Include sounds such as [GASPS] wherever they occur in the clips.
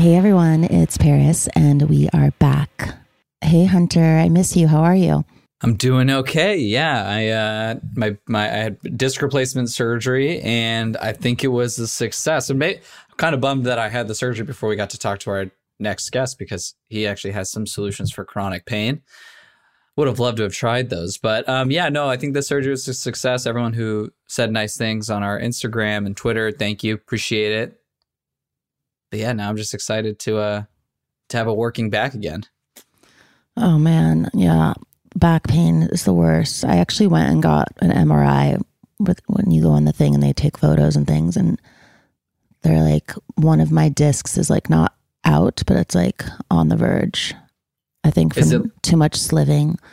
Hey everyone, it's Paris and we are back. Hey Hunter, I miss you. How are you? I'm doing okay. Yeah, I uh my my I had disc replacement surgery and I think it was a success. And I'm kind of bummed that I had the surgery before we got to talk to our next guest because he actually has some solutions for chronic pain. Would have loved to have tried those, but um, yeah, no, I think the surgery was a success. Everyone who said nice things on our Instagram and Twitter, thank you, appreciate it. But yeah, now I'm just excited to uh to have a working back again. Oh man, yeah. Back pain is the worst. I actually went and got an MRI with when you go on the thing and they take photos and things and they're like one of my discs is like not out, but it's like on the verge. I think from too much sliving. [LAUGHS]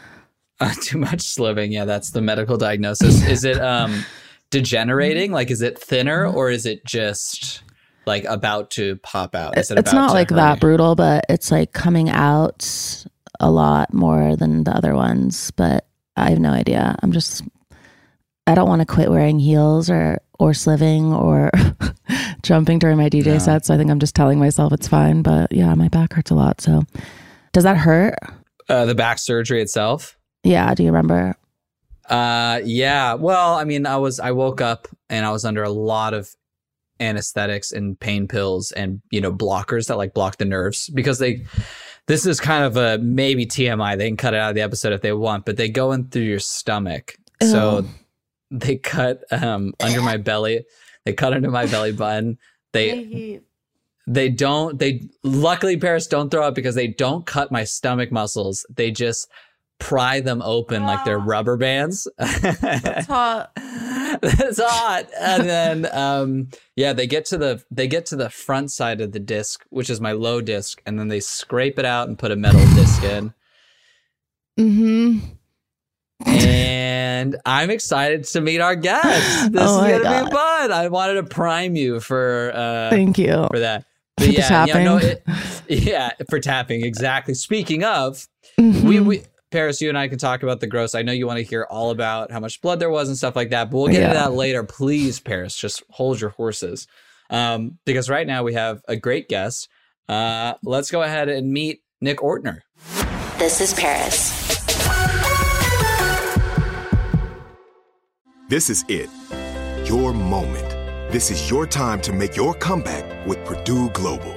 Uh, too much sliving. Yeah, that's the medical diagnosis. is it um [LAUGHS] degenerating? Like, is it thinner or is it just like about to pop out? Is it It's not like hurt that brutal, but it's like coming out a lot more than the other ones. But I have no idea. I'm just, I don't want to quit wearing heels or or sliving or [LAUGHS] jumping during my DJ No. sets. So I think I'm just telling myself it's fine. But yeah, my back hurts a lot. So does that hurt? Uh, the back surgery itself. Yeah. Do you remember? Uh, yeah. Well, I mean, I was I woke up and I was under a lot of anesthetics and pain pills and you know blockers that like block the nerves because they. This is kind of a maybe TMI. They can cut it out of the episode if they want, but they go in through your stomach. So they cut um under my belly. They cut under my belly button. They they don't they luckily Paris don't throw up because they don't cut my stomach muscles. They just pry them open like they're rubber bands. [LAUGHS] That's hot. That's hot. And then um yeah, they get to the they get to the front side of the disc, which is my low disc, and then they scrape it out and put a metal disc in. Mm-hmm. And I'm excited to meet our guest. [GASPS] This Oh is gonna God. be fun. I wanted to prime you for uh Thank you. for that. [LAUGHS] For But the yeah, yeah, no, tapping. it, yeah, for tapping exactly. Speaking of, Mhm. we, we Paris, you and I can talk about the gross. I know you want to hear all about how much blood there was and stuff like that, but we'll get into Yeah. that later. Please, Paris, just hold your horses, um, because right now we have a great guest. Uh, let's go ahead and meet Nick Ortner. This is Paris. This is it. Your moment. This is your time to make your comeback with Purdue Global.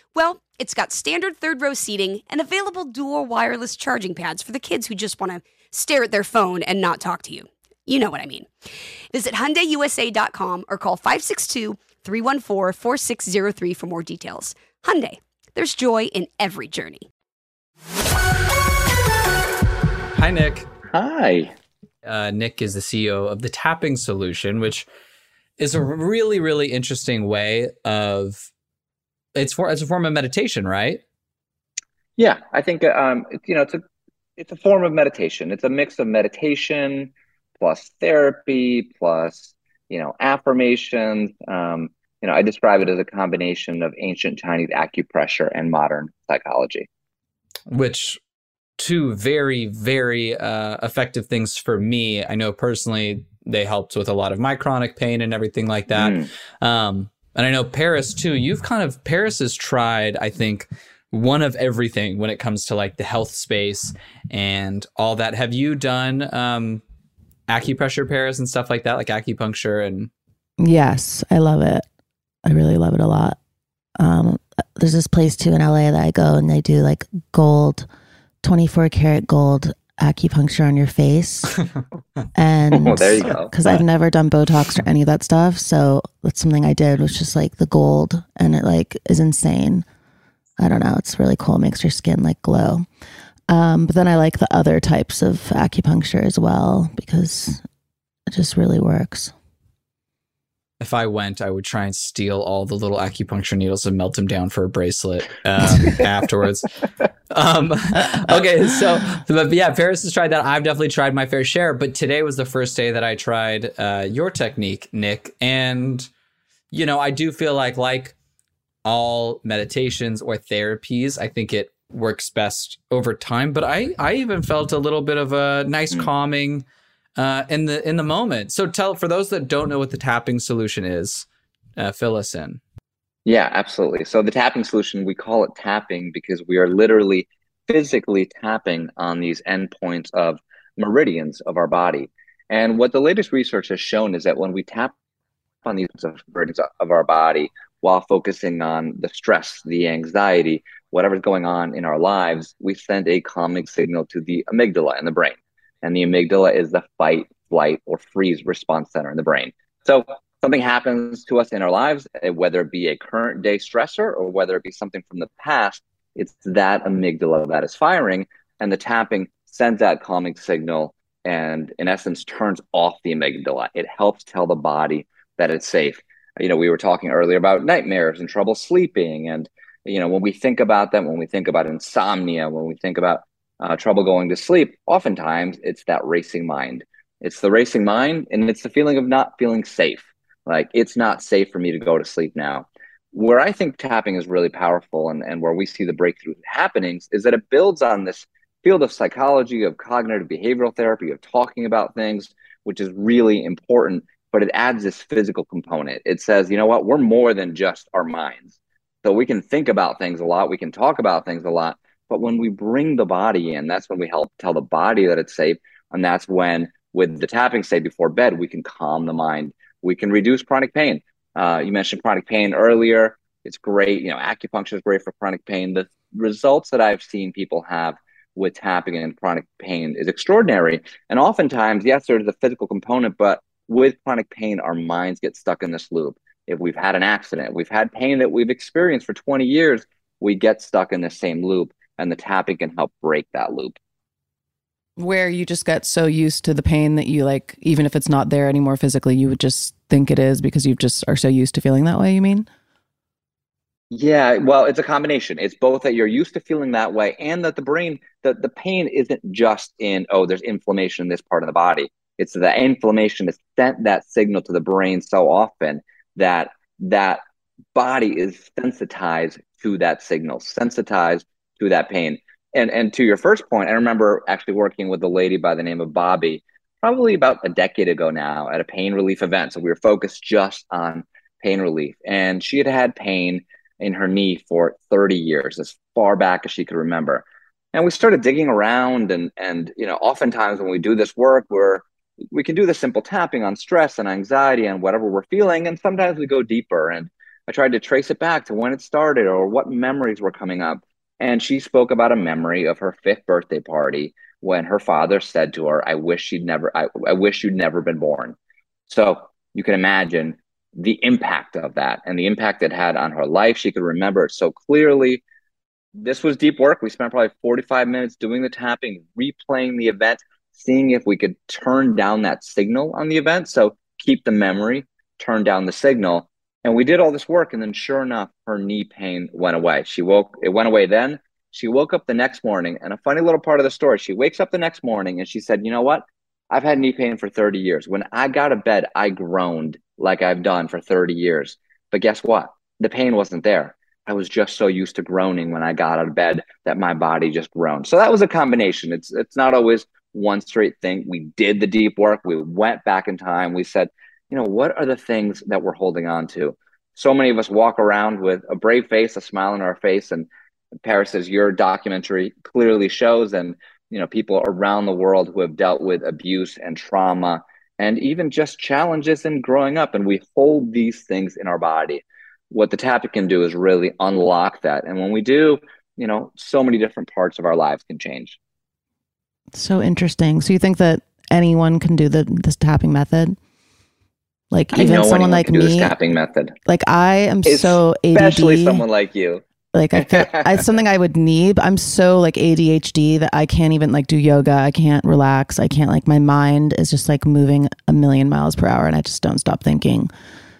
Well, it's got standard third row seating and available dual wireless charging pads for the kids who just want to stare at their phone and not talk to you. You know what I mean. Visit HyundaiUSA.com or call 562-314-4603 for more details. Hyundai, there's joy in every journey. Hi, Nick. Hi. Uh, Nick is the CEO of the Tapping Solution, which is a really, really interesting way of it's for it's a form of meditation, right? Yeah, I think um, you know it's a it's a form of meditation. It's a mix of meditation plus therapy plus you know affirmations. Um, you know, I describe it as a combination of ancient Chinese acupressure and modern psychology. Which two very very uh, effective things for me. I know personally they helped with a lot of my chronic pain and everything like that. Mm. Um, and I know Paris too. You've kind of Paris has tried, I think, one of everything when it comes to like the health space and all that. Have you done um, acupressure, Paris, and stuff like that, like acupuncture and? Yes, I love it. I really love it a lot. Um, there's this place too in LA that I go and they do like gold, 24 karat gold acupuncture on your face. [LAUGHS] and well, there you go. Because I've never done Botox or any of that stuff. So that's something I did was just like the gold and it like is insane. I don't know. It's really cool. It makes your skin like glow. Um, but then I like the other types of acupuncture as well because it just really works if I went, I would try and steal all the little acupuncture needles and melt them down for a bracelet um, [LAUGHS] afterwards. Um, [LAUGHS] okay, so but yeah, Paris has tried that. I've definitely tried my fair share, but today was the first day that I tried uh, your technique, Nick, and you know I do feel like like all meditations or therapies, I think it works best over time. But I I even felt a little bit of a nice mm. calming uh, in the in the moment. So tell for those that don't know what the tapping solution is, uh, fill us in. Yeah, absolutely. So the tapping solution, we call it tapping because we are literally physically tapping on these endpoints of meridians of our body. And what the latest research has shown is that when we tap on these meridians of our body while focusing on the stress, the anxiety, whatever's going on in our lives, we send a calming signal to the amygdala in the brain. And the amygdala is the fight, flight, or freeze response center in the brain. So something happens to us in our lives, eh, whether it be a current day stressor or whether it be something from the past, it's that amygdala that is firing, and the tapping sends that calming signal and, in essence, turns off the amygdala. It helps tell the body that it's safe. You know, we were talking earlier about nightmares and trouble sleeping. And, you know, when we think about them, when we think about insomnia, when we think about uh, trouble going to sleep, oftentimes it's that racing mind. It's the racing mind and it's the feeling of not feeling safe. Like it's not safe for me to go to sleep now. Where I think tapping is really powerful and, and where we see the breakthrough happenings is that it builds on this field of psychology, of cognitive behavioral therapy, of talking about things, which is really important but it adds this physical component. It says, you know what, we're more than just our minds. So we can think about things a lot, we can talk about things a lot, but when we bring the body in, that's when we help tell the body that it's safe. And that's when, with the tapping, say before bed, we can calm the mind. We can reduce chronic pain. Uh, you mentioned chronic pain earlier. It's great. You know, acupuncture is great for chronic pain. The results that I've seen people have with tapping and chronic pain is extraordinary. And oftentimes, yes, there's the physical component, but with chronic pain, our minds get stuck in this loop. If we've had an accident, we've had pain that we've experienced for 20 years, we get stuck in the same loop, and the tapping can help break that loop. Where you just get so used to the pain that you like, even if it's not there anymore physically, you would just think it is because you just are so used to feeling that way, you mean? Yeah, well, it's a combination. It's both that you're used to feeling that way and that the brain, the, the pain isn't just in, oh, there's inflammation in this part of the body. It's the inflammation that sent that signal to the brain so often that that body is sensitized to that signal, sensitized to that pain. And and to your first point, I remember actually working with a lady by the name of Bobby, probably about a decade ago now, at a pain relief event. So we were focused just on pain relief, and she had had pain in her knee for 30 years, as far back as she could remember. And we started digging around, and and you know, oftentimes when we do this work, we're we can do the simple tapping on stress and anxiety and whatever we're feeling. And sometimes we go deeper. And I tried to trace it back to when it started or what memories were coming up. And she spoke about a memory of her fifth birthday party when her father said to her, I wish she'd never, I, I wish you'd never been born. So you can imagine the impact of that and the impact it had on her life. She could remember it so clearly. This was deep work. We spent probably 45 minutes doing the tapping, replaying the event, seeing if we could turn down that signal on the event. So keep the memory, turn down the signal. And we did all this work. And then sure enough, her knee pain went away. She woke, it went away then. She woke up the next morning. And a funny little part of the story, she wakes up the next morning and she said, You know what? I've had knee pain for 30 years. When I got out bed, I groaned like I've done for 30 years. But guess what? The pain wasn't there. I was just so used to groaning when I got out of bed that my body just groaned. So that was a combination. It's it's not always one straight thing. We did the deep work. We went back in time. We said, you know, what are the things that we're holding on to? So many of us walk around with a brave face, a smile on our face. And Paris, says your documentary clearly shows, and, you know, people around the world who have dealt with abuse and trauma and even just challenges in growing up. And we hold these things in our body. What the tapping can do is really unlock that. And when we do, you know, so many different parts of our lives can change. So interesting. So you think that anyone can do the this tapping method? Like even someone like me, tapping method. Like I am it's so ADD. Especially someone like you. Like I [LAUGHS] feel it's something I would need. I'm so like ADHD that I can't even like do yoga. I can't relax. I can't like my mind is just like moving a million miles per hour and I just don't stop thinking.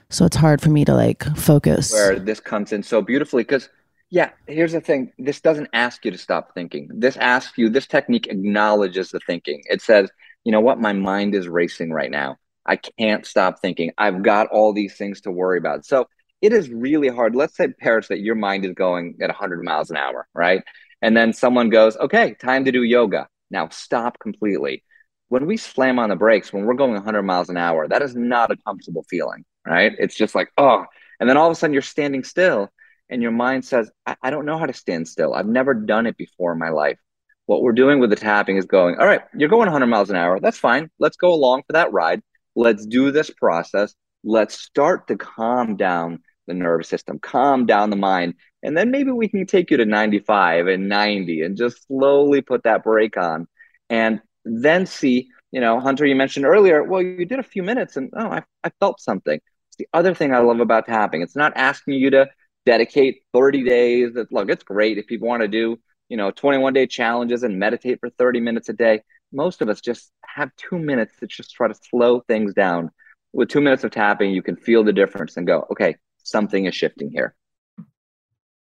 So it's hard for me to like focus. Where this comes in so beautifully because yeah, here's the thing. This doesn't ask you to stop thinking. This asks you, this technique acknowledges the thinking. It says, you know what? My mind is racing right now. I can't stop thinking. I've got all these things to worry about. So it is really hard. Let's say, Paris, that your mind is going at 100 miles an hour, right? And then someone goes, okay, time to do yoga. Now stop completely. When we slam on the brakes, when we're going 100 miles an hour, that is not a comfortable feeling, right? It's just like, oh, and then all of a sudden you're standing still and your mind says, I, I don't know how to stand still. I've never done it before in my life. What we're doing with the tapping is going, all right, you're going 100 miles an hour. That's fine. Let's go along for that ride. Let's do this process. Let's start to calm down the nervous system, calm down the mind. and then maybe we can take you to 95 and 90 and just slowly put that brake on and then see you know hunter you mentioned earlier well you did a few minutes and oh i, I felt something it's the other thing i love about tapping it's not asking you to dedicate 30 days look it's great if people want to do you know 21 day challenges and meditate for 30 minutes a day most of us just have two minutes to just try to slow things down with two minutes of tapping you can feel the difference and go okay something is shifting here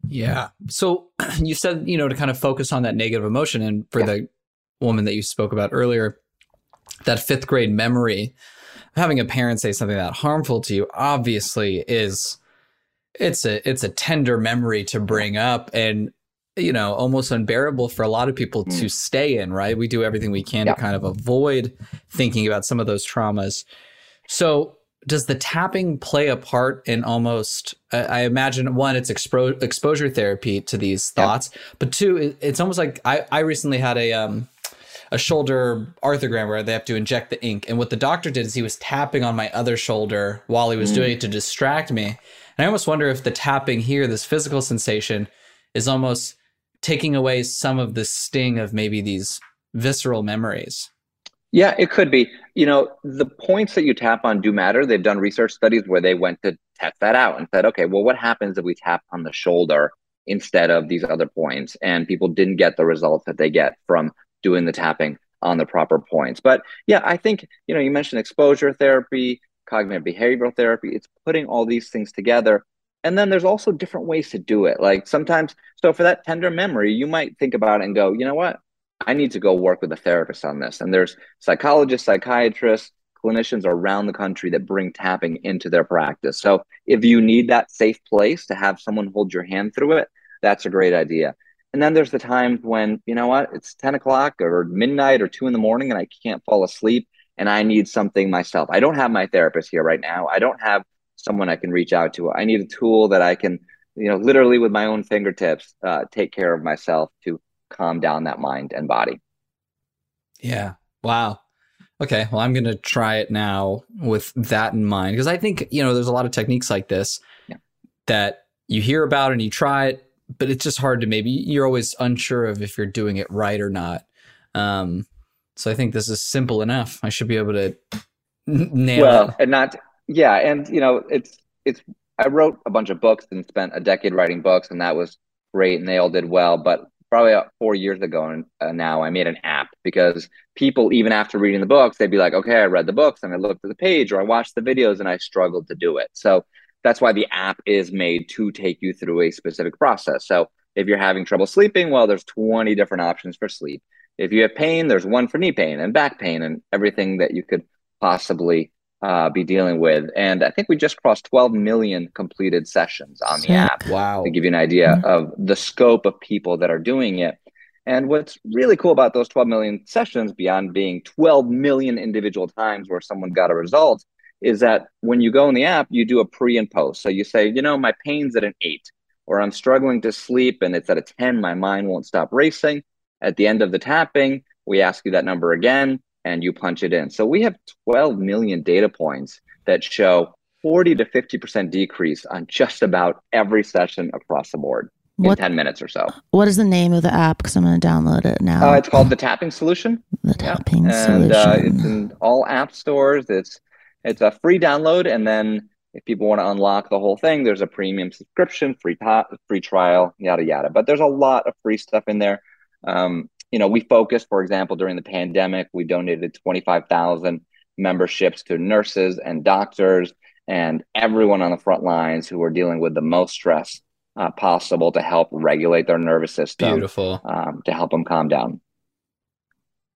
yeah. So [CLEARS THROAT] you said, you know, to kind of focus on that negative emotion. And for yeah. the woman that you spoke about earlier, that fifth grade memory, having a parent say something that harmful to you obviously is it's a it's a tender memory to bring up and you know almost unbearable for a lot of people mm. to stay in right we do everything we can yeah. to kind of avoid thinking about some of those traumas so does the tapping play a part in almost i imagine one it's expo- exposure therapy to these thoughts but two it's almost like i, I recently had a um, a shoulder arthrogram where they have to inject the ink and what the doctor did is he was tapping on my other shoulder while he was mm. doing it to distract me and i almost wonder if the tapping here this physical sensation is almost taking away some of the sting of maybe these visceral memories yeah, it could be. You know, the points that you tap on do matter. They've done research studies where they went to test that out and said, okay, well, what happens if we tap on the shoulder instead of these other points? And people didn't get the results that they get from doing the tapping on the proper points. But yeah, I think, you know, you mentioned exposure therapy, cognitive behavioral therapy. It's putting all these things together. And then there's also different ways to do it. Like sometimes, so for that tender memory, you might think about it and go, you know what? I need to go work with a therapist on this. And there's psychologists, psychiatrists, clinicians around the country that bring tapping into their practice. So if you need that safe place to have someone hold your hand through it, that's a great idea. And then there's the times when, you know what, it's 10 o'clock or midnight or two in the morning and I can't fall asleep and I need something myself. I don't have my therapist here right now. I don't have someone I can reach out to. I need a tool that I can, you know, literally with my own fingertips, uh, take care of myself to calm down that mind and body. Yeah. Wow. Okay. Well, I'm going to try it now with that in mind because I think, you know, there's a lot of techniques like this yeah. that you hear about and you try it, but it's just hard to maybe you're always unsure of if you're doing it right or not. Um, so I think this is simple enough. I should be able to nail well, it. and not, yeah. And, you know, it's, it's, I wrote a bunch of books and spent a decade writing books, and that was great, and they all did well. But probably four years ago uh, now, I made an app because people, even after reading the books, they'd be like, okay, I read the books and I looked at the page or I watched the videos and I struggled to do it. So that's why the app is made to take you through a specific process. So if you're having trouble sleeping, well, there's 20 different options for sleep. If you have pain, there's one for knee pain and back pain and everything that you could possibly uh, be dealing with. And I think we just crossed 12 million completed sessions on the app. Wow. To give you an idea mm-hmm. of the scope of people that are doing it. And what's really cool about those 12 million sessions, beyond being 12 million individual times where someone got a result, is that when you go in the app, you do a pre and post. So you say, you know, my pain's at an eight, or I'm struggling to sleep and it's at a 10, my mind won't stop racing. At the end of the tapping, we ask you that number again and you punch it in. So we have 12 million data points that show 40 to 50% decrease on just about every session across the board in 10 minutes or so. What is the name of the app? Because I'm going to download it now. Uh, it's called the Tapping Solution. The Tapping yeah. Solution. And uh, it's in all app stores. It's it's a free download, and then if people want to unlock the whole thing, there's a premium subscription, free top, free trial, yada yada. But there's a lot of free stuff in there. Um, you know, we focused, for example, during the pandemic, we donated 25,000 memberships to nurses and doctors and everyone on the front lines who are dealing with the most stress uh, possible to help regulate their nervous system. Beautiful. Um, to help them calm down.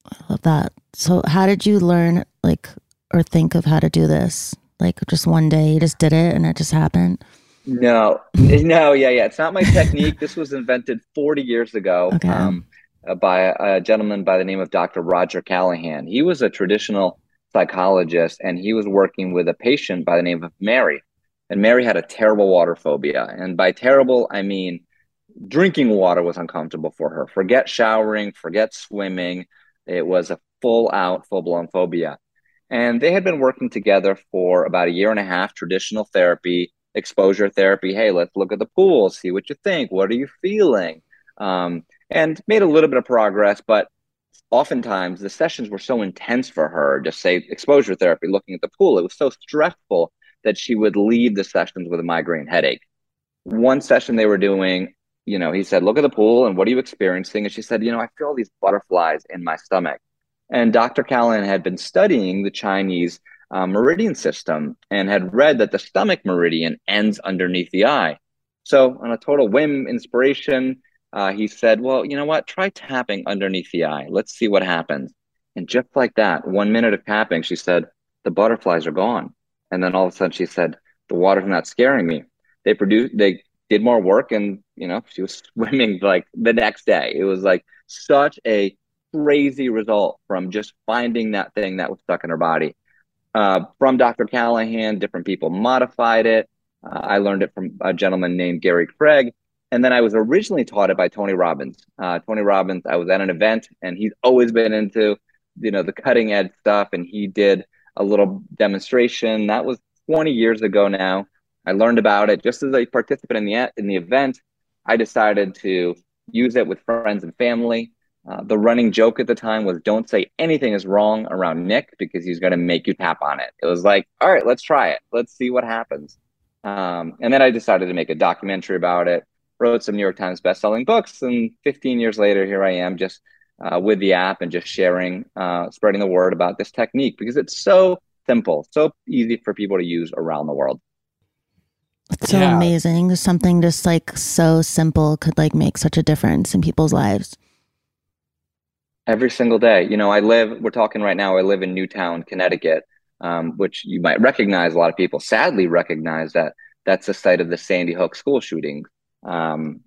I love that. So, how did you learn, like, or think of how to do this? Like, just one day you just did it and it just happened? No, [LAUGHS] no, yeah, yeah. It's not my technique. [LAUGHS] this was invented 40 years ago. Okay. Um, by a, a gentleman by the name of Dr. Roger Callahan. He was a traditional psychologist and he was working with a patient by the name of Mary. And Mary had a terrible water phobia. And by terrible, I mean drinking water was uncomfortable for her. Forget showering, forget swimming. It was a full out, full blown phobia. And they had been working together for about a year and a half, traditional therapy, exposure therapy. Hey, let's look at the pool, see what you think. What are you feeling? Um, and made a little bit of progress, but oftentimes the sessions were so intense for her, just say exposure therapy, looking at the pool. It was so stressful that she would leave the sessions with a migraine headache. One session they were doing, you know, he said, Look at the pool and what are you experiencing? And she said, You know, I feel these butterflies in my stomach. And Dr. Callahan had been studying the Chinese uh, meridian system and had read that the stomach meridian ends underneath the eye. So, on a total whim, inspiration, uh, he said, Well, you know what? Try tapping underneath the eye. Let's see what happens. And just like that, one minute of tapping, she said, The butterflies are gone. And then all of a sudden she said, The water's not scaring me. They produced, they did more work and, you know, she was [LAUGHS] swimming like the next day. It was like such a crazy result from just finding that thing that was stuck in her body. Uh, from Dr. Callahan, different people modified it. Uh, I learned it from a gentleman named Gary Craig. And then I was originally taught it by Tony Robbins. Uh, Tony Robbins, I was at an event and he's always been into, you know, the cutting edge stuff. And he did a little demonstration. That was 20 years ago now. I learned about it just as a participant in the in the event. I decided to use it with friends and family. Uh, the running joke at the time was don't say anything is wrong around Nick because he's going to make you tap on it. It was like, all right, let's try it. Let's see what happens. Um, and then I decided to make a documentary about it wrote some New York Times best-selling books, and 15 years later, here I am, just uh, with the app and just sharing, uh, spreading the word about this technique because it's so simple, so easy for people to use around the world. It's so yeah. amazing. Something just like so simple could like make such a difference in people's lives. Every single day. You know, I live, we're talking right now, I live in Newtown, Connecticut, um, which you might recognize. A lot of people sadly recognize that that's the site of the Sandy Hook school shooting um,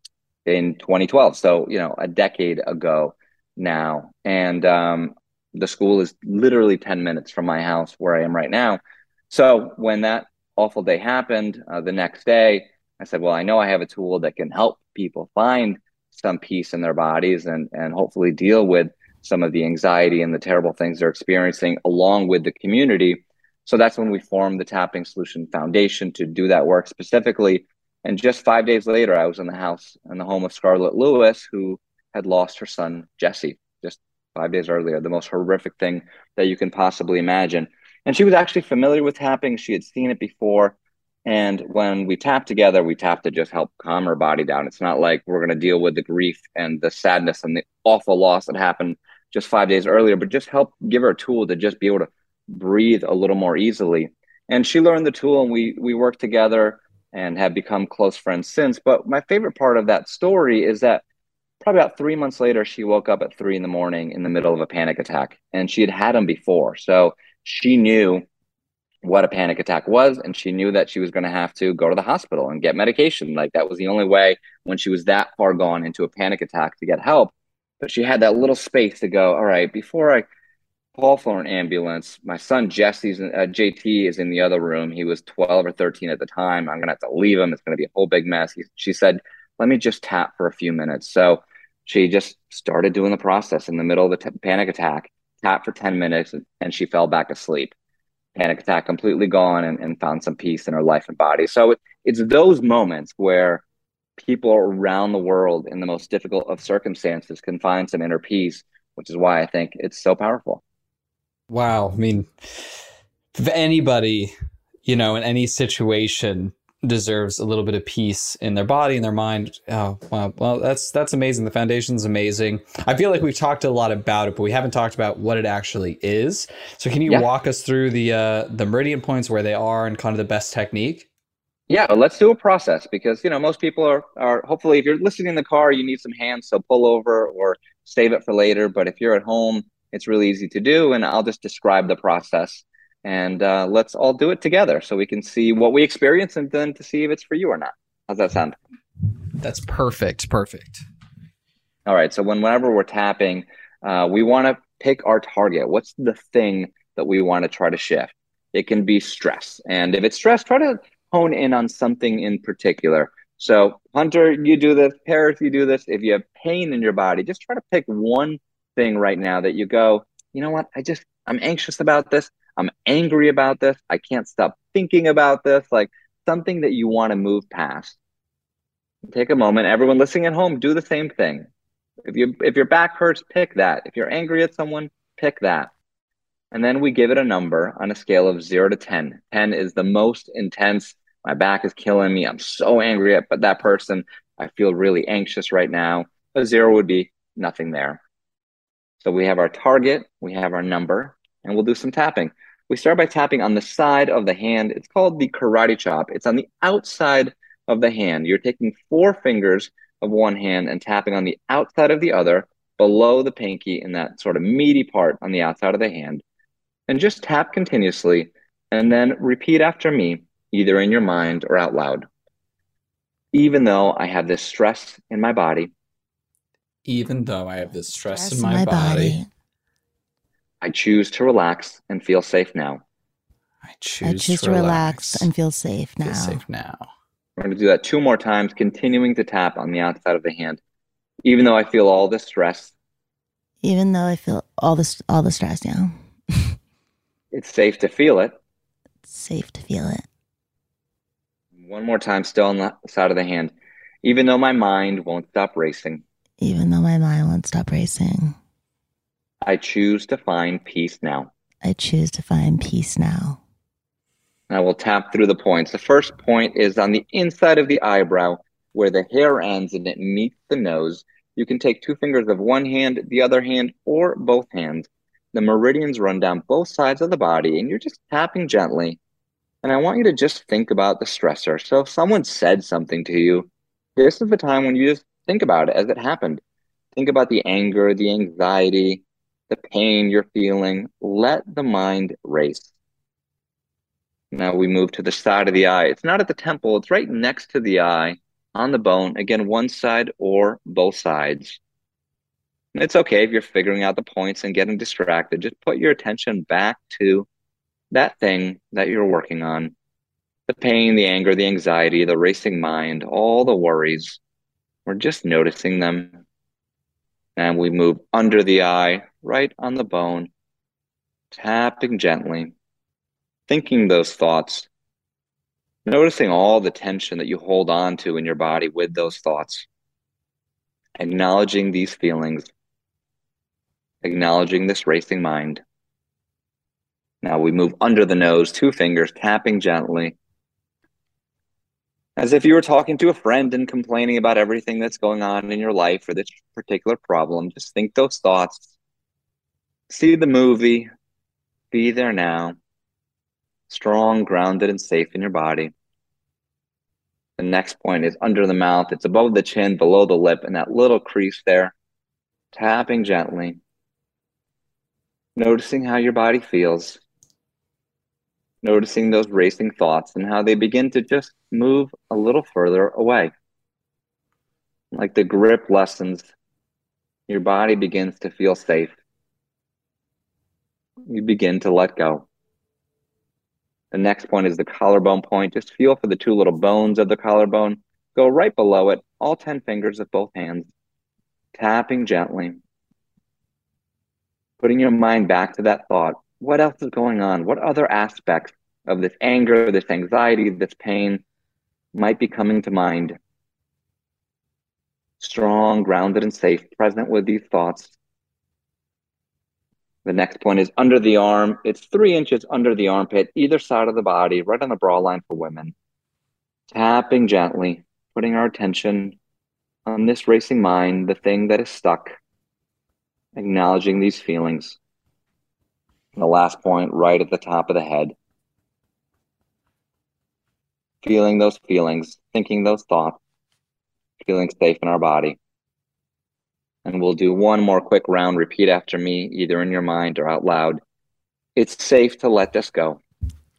in 2012. So, you know, a decade ago now. And um, the school is literally 10 minutes from my house where I am right now. So when that awful day happened, uh, the next day, I said, well, I know I have a tool that can help people find some peace in their bodies and, and hopefully deal with some of the anxiety and the terrible things they're experiencing along with the community. So that's when we formed the Tapping Solution Foundation to do that work specifically and just five days later, I was in the house in the home of Scarlett Lewis, who had lost her son, Jesse, just five days earlier, the most horrific thing that you can possibly imagine. And she was actually familiar with tapping. She had seen it before. And when we tap together, we tap to just help calm her body down. It's not like we're going to deal with the grief and the sadness and the awful loss that happened just five days earlier, but just help give her a tool to just be able to breathe a little more easily. And she learned the tool and we we worked together and have become close friends since. But my favorite part of that story is that probably about three months later, she woke up at three in the morning in the middle of a panic attack, and she had had them before. So she knew what a panic attack was, and she knew that she was going to have to go to the hospital and get medication. Like that was the only way when she was that far gone into a panic attack to get help. But she had that little space to go, all right, before I call for an ambulance. My son Jesse's uh, JT is in the other room. He was 12 or 13 at the time. I'm gonna have to leave him. It's gonna be a whole big mess. He, she said, "Let me just tap for a few minutes." So she just started doing the process in the middle of the t- panic attack. Tap for 10 minutes, and she fell back asleep. Panic attack completely gone, and, and found some peace in her life and body. So it, it's those moments where people around the world in the most difficult of circumstances can find some inner peace, which is why I think it's so powerful. Wow. I mean, if anybody, you know, in any situation deserves a little bit of peace in their body and their mind. Oh, wow. Well, that's that's amazing. The foundation's amazing. I feel like we've talked a lot about it, but we haven't talked about what it actually is. So can you yeah. walk us through the uh the meridian points where they are and kind of the best technique? Yeah, let's do a process because you know most people are are hopefully if you're listening in the car, you need some hands, so pull over or save it for later. But if you're at home, it's really easy to do, and I'll just describe the process. And uh, let's all do it together so we can see what we experience and then to see if it's for you or not. How's that sound? That's perfect. Perfect. All right. So when, whenever we're tapping, uh, we want to pick our target. What's the thing that we want to try to shift? It can be stress. And if it's stress, try to hone in on something in particular. So, Hunter, you do this. Paris, you do this. If you have pain in your body, just try to pick one thing right now that you go, you know what? I just, I'm anxious about this. I'm angry about this. I can't stop thinking about this. Like, something that you want to move past. Take a moment. Everyone listening at home, do the same thing. If you if your back hurts, pick that. If you're angry at someone, pick that. And then we give it a number on a scale of zero to 10. 10 is the most intense. My back is killing me. I'm so angry at but that person. I feel really anxious right now. A zero would be nothing there. So we have our target, we have our number, and we'll do some tapping. We start by tapping on the side of the hand. It's called the karate chop. It's on the outside of the hand. You're taking four fingers of one hand and tapping on the outside of the other below the pinky in that sort of meaty part on the outside of the hand. And just tap continuously and then repeat after me, either in your mind or out loud. Even though I have this stress in my body, even though I have this stress, Stress in my, body, I choose to relax and feel safe now. I choose, I choose to relax and feel safe now. feel safe now. We're going to do that two more times, continuing to tap on the outside of the hand. Even though I feel all this stress, Even though I feel all this, all the stress now, [LAUGHS] it's safe to feel it. it's safe to feel it. One more time, still on the side of the hand. Even though my mind won't stop racing, Even though my mind won't stop racing, I choose to find peace now. I choose to find peace now. I will tap through the points. The first point is on the inside of the eyebrow where the hair ends and it meets the nose. You can take two fingers of one hand, the other hand, or both hands. The meridians run down both sides of the body and you're just tapping gently. And I want you to just think about the stressor. So if someone said something to you, this is the time when you just think about it as it happened. Think about the anger, the anxiety, the pain you're feeling. Let the mind race. Now we move to the side of the eye. It's not at the temple, it's right next to the eye on the bone. Again, one side or both sides. And it's okay if you're figuring out the points and getting distracted. Just put your attention back to that thing that you're working on the pain, the anger, the anxiety, the racing mind, all the worries. We're just noticing them. And we move under the eye, right on the bone, tapping gently thinking those thoughts, noticing all the tension that you hold on to in your body with those thoughts, acknowledging these feelings, acknowledging this racing mind. Now we move under the nose, two fingers, tapping gently, as if you were talking to a friend and complaining about everything that's going on in your life or this particular problem. Just think those thoughts, see the movie, be there now strong, grounded, and safe in your body. The next point is under the mouth. It's above the chin, below the lip, and that little crease there. Tapping gently. Noticing how your body feels. Noticing those racing thoughts and how they begin to just move a little further away. Like the grip lessens, your body begins to feel safe. You begin to let go. The next point is the collarbone point. Just feel for the two little bones of the collarbone. Go right below it, all 10 fingers of both hands, tapping gently. Putting your mind back to that thought. What else is going on? What other aspects of this anger, this anxiety, this pain might be coming to mind? Strong, grounded, and safe, present with these thoughts. The next point is under the arm. It's three inches under the armpit, either side of the body, right on the bra line for women. Tapping gently, putting our attention on this racing mind, the thing that is stuck, acknowledging these feelings. And the last point, right at the top of the head. Feeling those feelings, thinking those thoughts, feeling safe in our body. And we'll do one more quick round. Repeat after me, either in your mind or out loud. It's safe to let this go.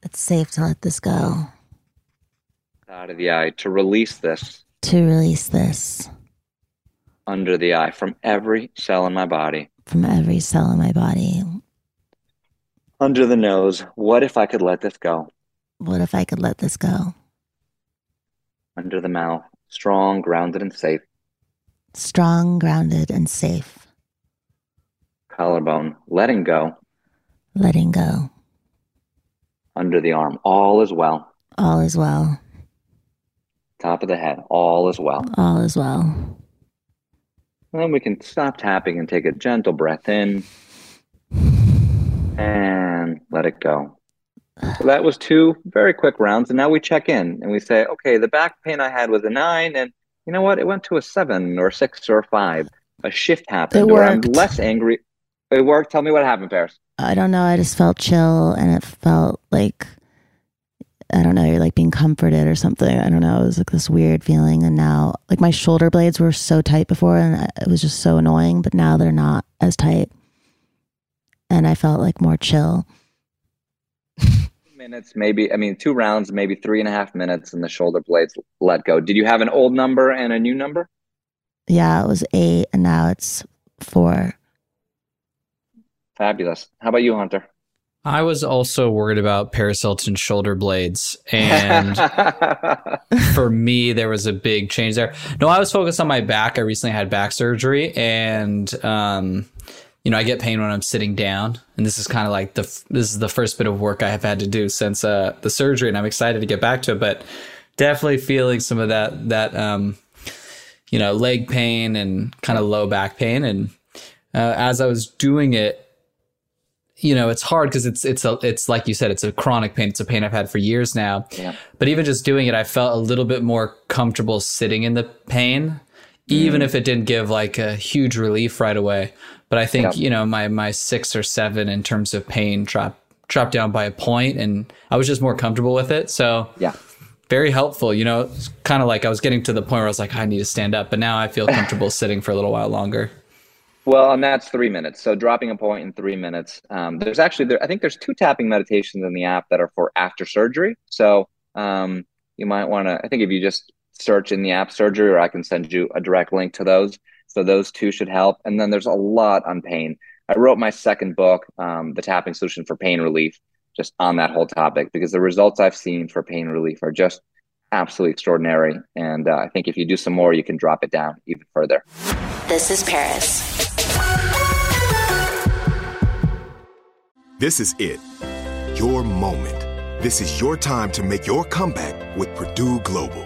It's safe to let this go, Out of the eye, to release this to release this under the eye from every cell in my body. from every cell in my body. Under the nose, what if I could let this go? What if I could let this go? Under the mouth, strong, grounded, and safe. Strong, grounded, and safe. Collarbone, letting go. Letting go. Under the arm, all is well. All is well. top of the head. All is well. All is well. And then we can stop tapping and take a gentle breath in and let it go. So [SIGHS] that was two very quick rounds. And now we check in and we say, okay, the back pain I had was a nine. And you know what? It went to a seven or six or a five. A shift happened. Or I'm less angry. It worked. Tell me what happened, Paris. I don't know. I just felt chill and it felt like, I don't know, you're like being comforted or something. I don't know. It was like this weird feeling. And now, like, my shoulder blades were so tight before and it was just so annoying, but now they're not as tight. And I felt like more chill. [LAUGHS] Minutes, maybe. I mean, two rounds, maybe three and a half minutes, and the shoulder blades let go. Did you have an old number and a new number? Yeah, it was eight and now it's four. Fabulous. How about you, Hunter? I was also worried about Paris Hilton's shoulder blades. And [LAUGHS] for me, there was a big change there. No, I was focused on my back. I recently had back surgery and, um, you know, I get pain when I'm sitting down. And this is kind of like the, this is the first bit of work I have had to do since, uh, the surgery. And I'm excited to get back to it, but definitely feeling some of that, that, um, you know, leg pain and kind of low back pain. And, uh, as I was doing it, you know, it's hard because it's it's a it's like you said, it's a chronic pain. It's a pain I've had for years now. Yeah. But even just doing it, I felt a little bit more comfortable sitting in the pain, even if it didn't give like a huge relief right away. But I think Yeah. you know my my six or seven in terms of pain dropped dropped down by a point, and I was just more comfortable with it. So yeah. very helpful. You know, it's kind of like I was getting to the point where I was like, I need to stand up, but now I feel comfortable [LAUGHS] sitting for a little while longer. Well, and that's three minutes. So dropping a point in three minutes. Um, there's actually there. I think there's two tapping meditations in the app that are for after surgery. So um, you might want to. I think if you just search in the app surgery, or I can send you a direct link to those. So those two should help. And then there's a lot on pain. I wrote my second book, um, The Tapping Solution for Pain Relief, just on that whole topic because the results I've seen for pain relief are just absolutely extraordinary. And uh, I think if you do some more, you can drop it down even further. This is Paris. This is it. Your moment. This is your time to make your comeback with Purdue Global.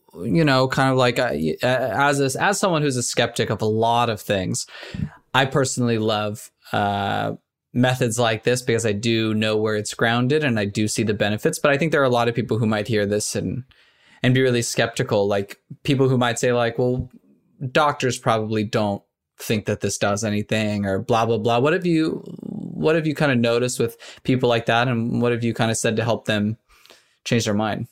you know? Kind of like uh, uh, as a, as someone who's a skeptic of a lot of things, I personally love uh, methods like this because I do know where it's grounded and I do see the benefits. But I think there are a lot of people who might hear this and and be really skeptical, like people who might say like, well, doctors probably don't think that this does anything or blah blah blah. What have you what have you kind of noticed with people like that and what have you kind of said to help them change their mind?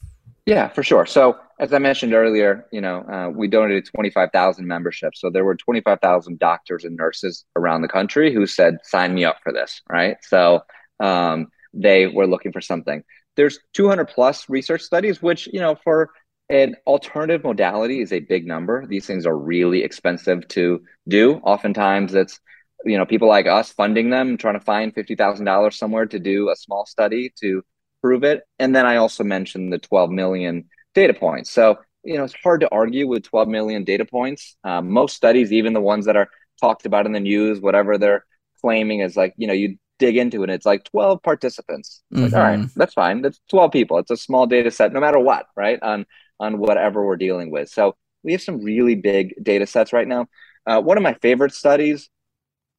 Yeah, for sure. So as I mentioned earlier, you know, uh, we donated 25,000 memberships. So there were 25,000 doctors and nurses around the country who said, sign me up for this. Right. So um, they were looking for something. There's 200 plus research studies, which, you know, for an alternative modality is a big number. These things are really expensive to do. Oftentimes it's, you know, people like us funding them, trying to find $50,000 somewhere to do a small study to prove it. And then I also mentioned the 12 million data points. So, you know, it's hard to argue with 12 million data points. Um, most studies, even the ones that are talked about in the news, whatever they're claiming is like, you know, you dig into it, it's like 12 participants. Mm-hmm. Like, all right, mm-hmm. that's fine. That's 12 people. It's a small data set, no matter what, right? On on whatever we're dealing with. So we have some really big data sets right now. Uh, one of my favorite studies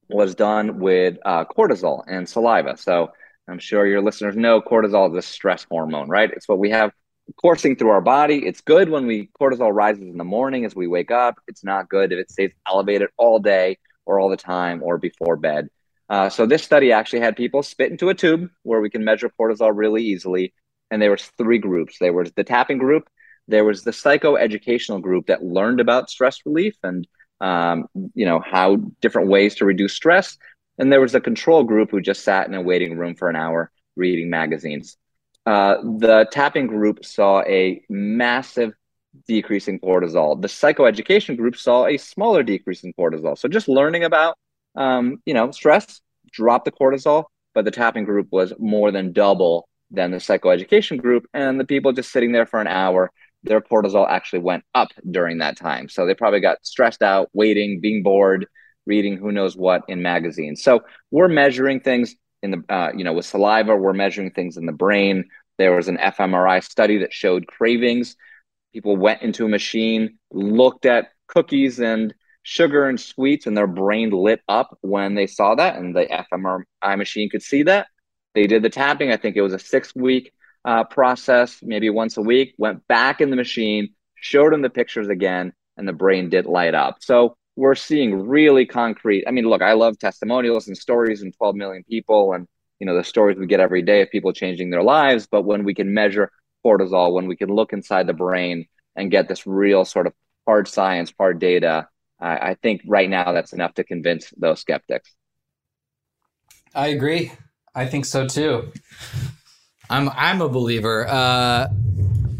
was done with uh, cortisol and saliva. So I'm sure your listeners know cortisol is a stress hormone, right? It's what we have coursing through our body. It's good when we cortisol rises in the morning as we wake up. It's not good if it stays elevated all day or all the time or before bed. Uh, so this study actually had people spit into a tube where we can measure cortisol really easily, and there was three groups. There was the tapping group, there was the psychoeducational group that learned about stress relief and um, you know how different ways to reduce stress, and there was a control group who just sat in a waiting room for an hour reading magazines. Uh, the tapping group saw a massive decrease in cortisol. The psychoeducation group saw a smaller decrease in cortisol. So just learning about, um, you know, stress dropped the cortisol, but the tapping group was more than double than the psychoeducation group. And the people just sitting there for an hour, their cortisol actually went up during that time. So they probably got stressed out, waiting, being bored, reading who knows what in magazines. So we're measuring things in the uh, you know with saliva we're measuring things in the brain. There was an fmri study that showed cravings. People went into a machine looked at cookies and sugar and sweets and their brain lit up when they saw that and the fmri machine could see that. They did the tapping. I think it was a six week uh, process maybe once a week went back in the machine showed them the pictures again and the brain did light up. So we're seeing really concrete. I mean, look, I love testimonials and stories and 12 million people and you know the stories we get every day of people changing their lives. But when we can measure cortisol, when we can look inside the brain and get this real sort of hard science, hard data, I, I think right now that's enough to convince those skeptics. I agree. I think so too. I'm I'm a believer. Uh,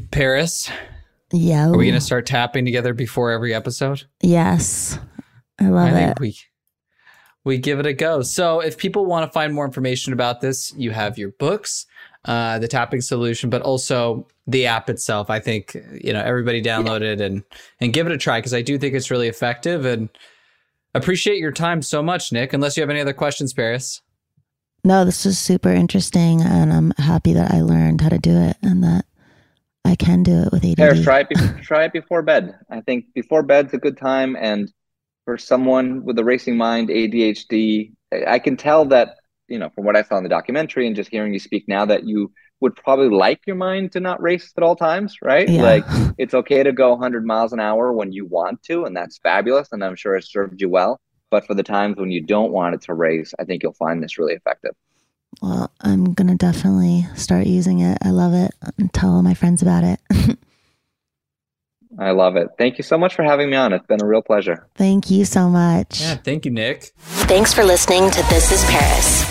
Paris. Yeah. Are we going to start tapping together before every episode? Yes. I love I it. we we give it a go. So if people want to find more information about this, you have your books, uh, the tapping solution, but also the app itself. I think you know everybody download it and and give it a try because I do think it's really effective and appreciate your time so much, Nick. Unless you have any other questions, Paris. No, this is super interesting, and I'm happy that I learned how to do it and that I can do it with ADD. Try it. Before, try it before bed. I think before bed's a good time, and for someone with a racing mind, ADHD, I can tell that, you know, from what I saw in the documentary and just hearing you speak now, that you would probably like your mind to not race at all times, right? Yeah. Like it's okay to go 100 miles an hour when you want to, and that's fabulous. And I'm sure it served you well. But for the times when you don't want it to race, I think you'll find this really effective. Well, I'm going to definitely start using it. I love it and tell all my friends about it. [LAUGHS] I love it. Thank you so much for having me on. It's been a real pleasure. Thank you so much. Yeah, thank you, Nick. Thanks for listening to This is Paris.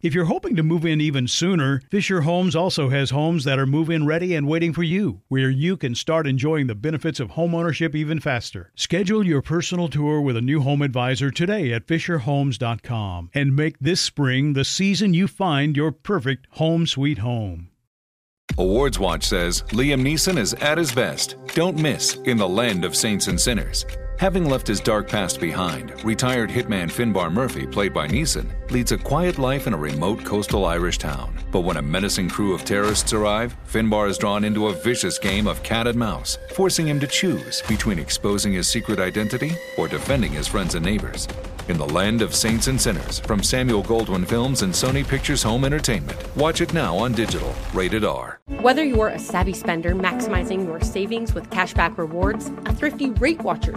If you're hoping to move in even sooner, Fisher Homes also has homes that are move in ready and waiting for you, where you can start enjoying the benefits of homeownership even faster. Schedule your personal tour with a new home advisor today at FisherHomes.com and make this spring the season you find your perfect home sweet home. Awards Watch says Liam Neeson is at his best. Don't miss In the Land of Saints and Sinners. Having left his dark past behind, retired hitman Finbar Murphy, played by Neeson, leads a quiet life in a remote coastal Irish town. But when a menacing crew of terrorists arrive, Finbar is drawn into a vicious game of cat and mouse, forcing him to choose between exposing his secret identity or defending his friends and neighbors. In the Land of Saints and Sinners from Samuel Goldwyn Films and Sony Pictures Home Entertainment. Watch it now on digital. Rated R. Whether you're a savvy spender maximizing your savings with cashback rewards, a thrifty rate watcher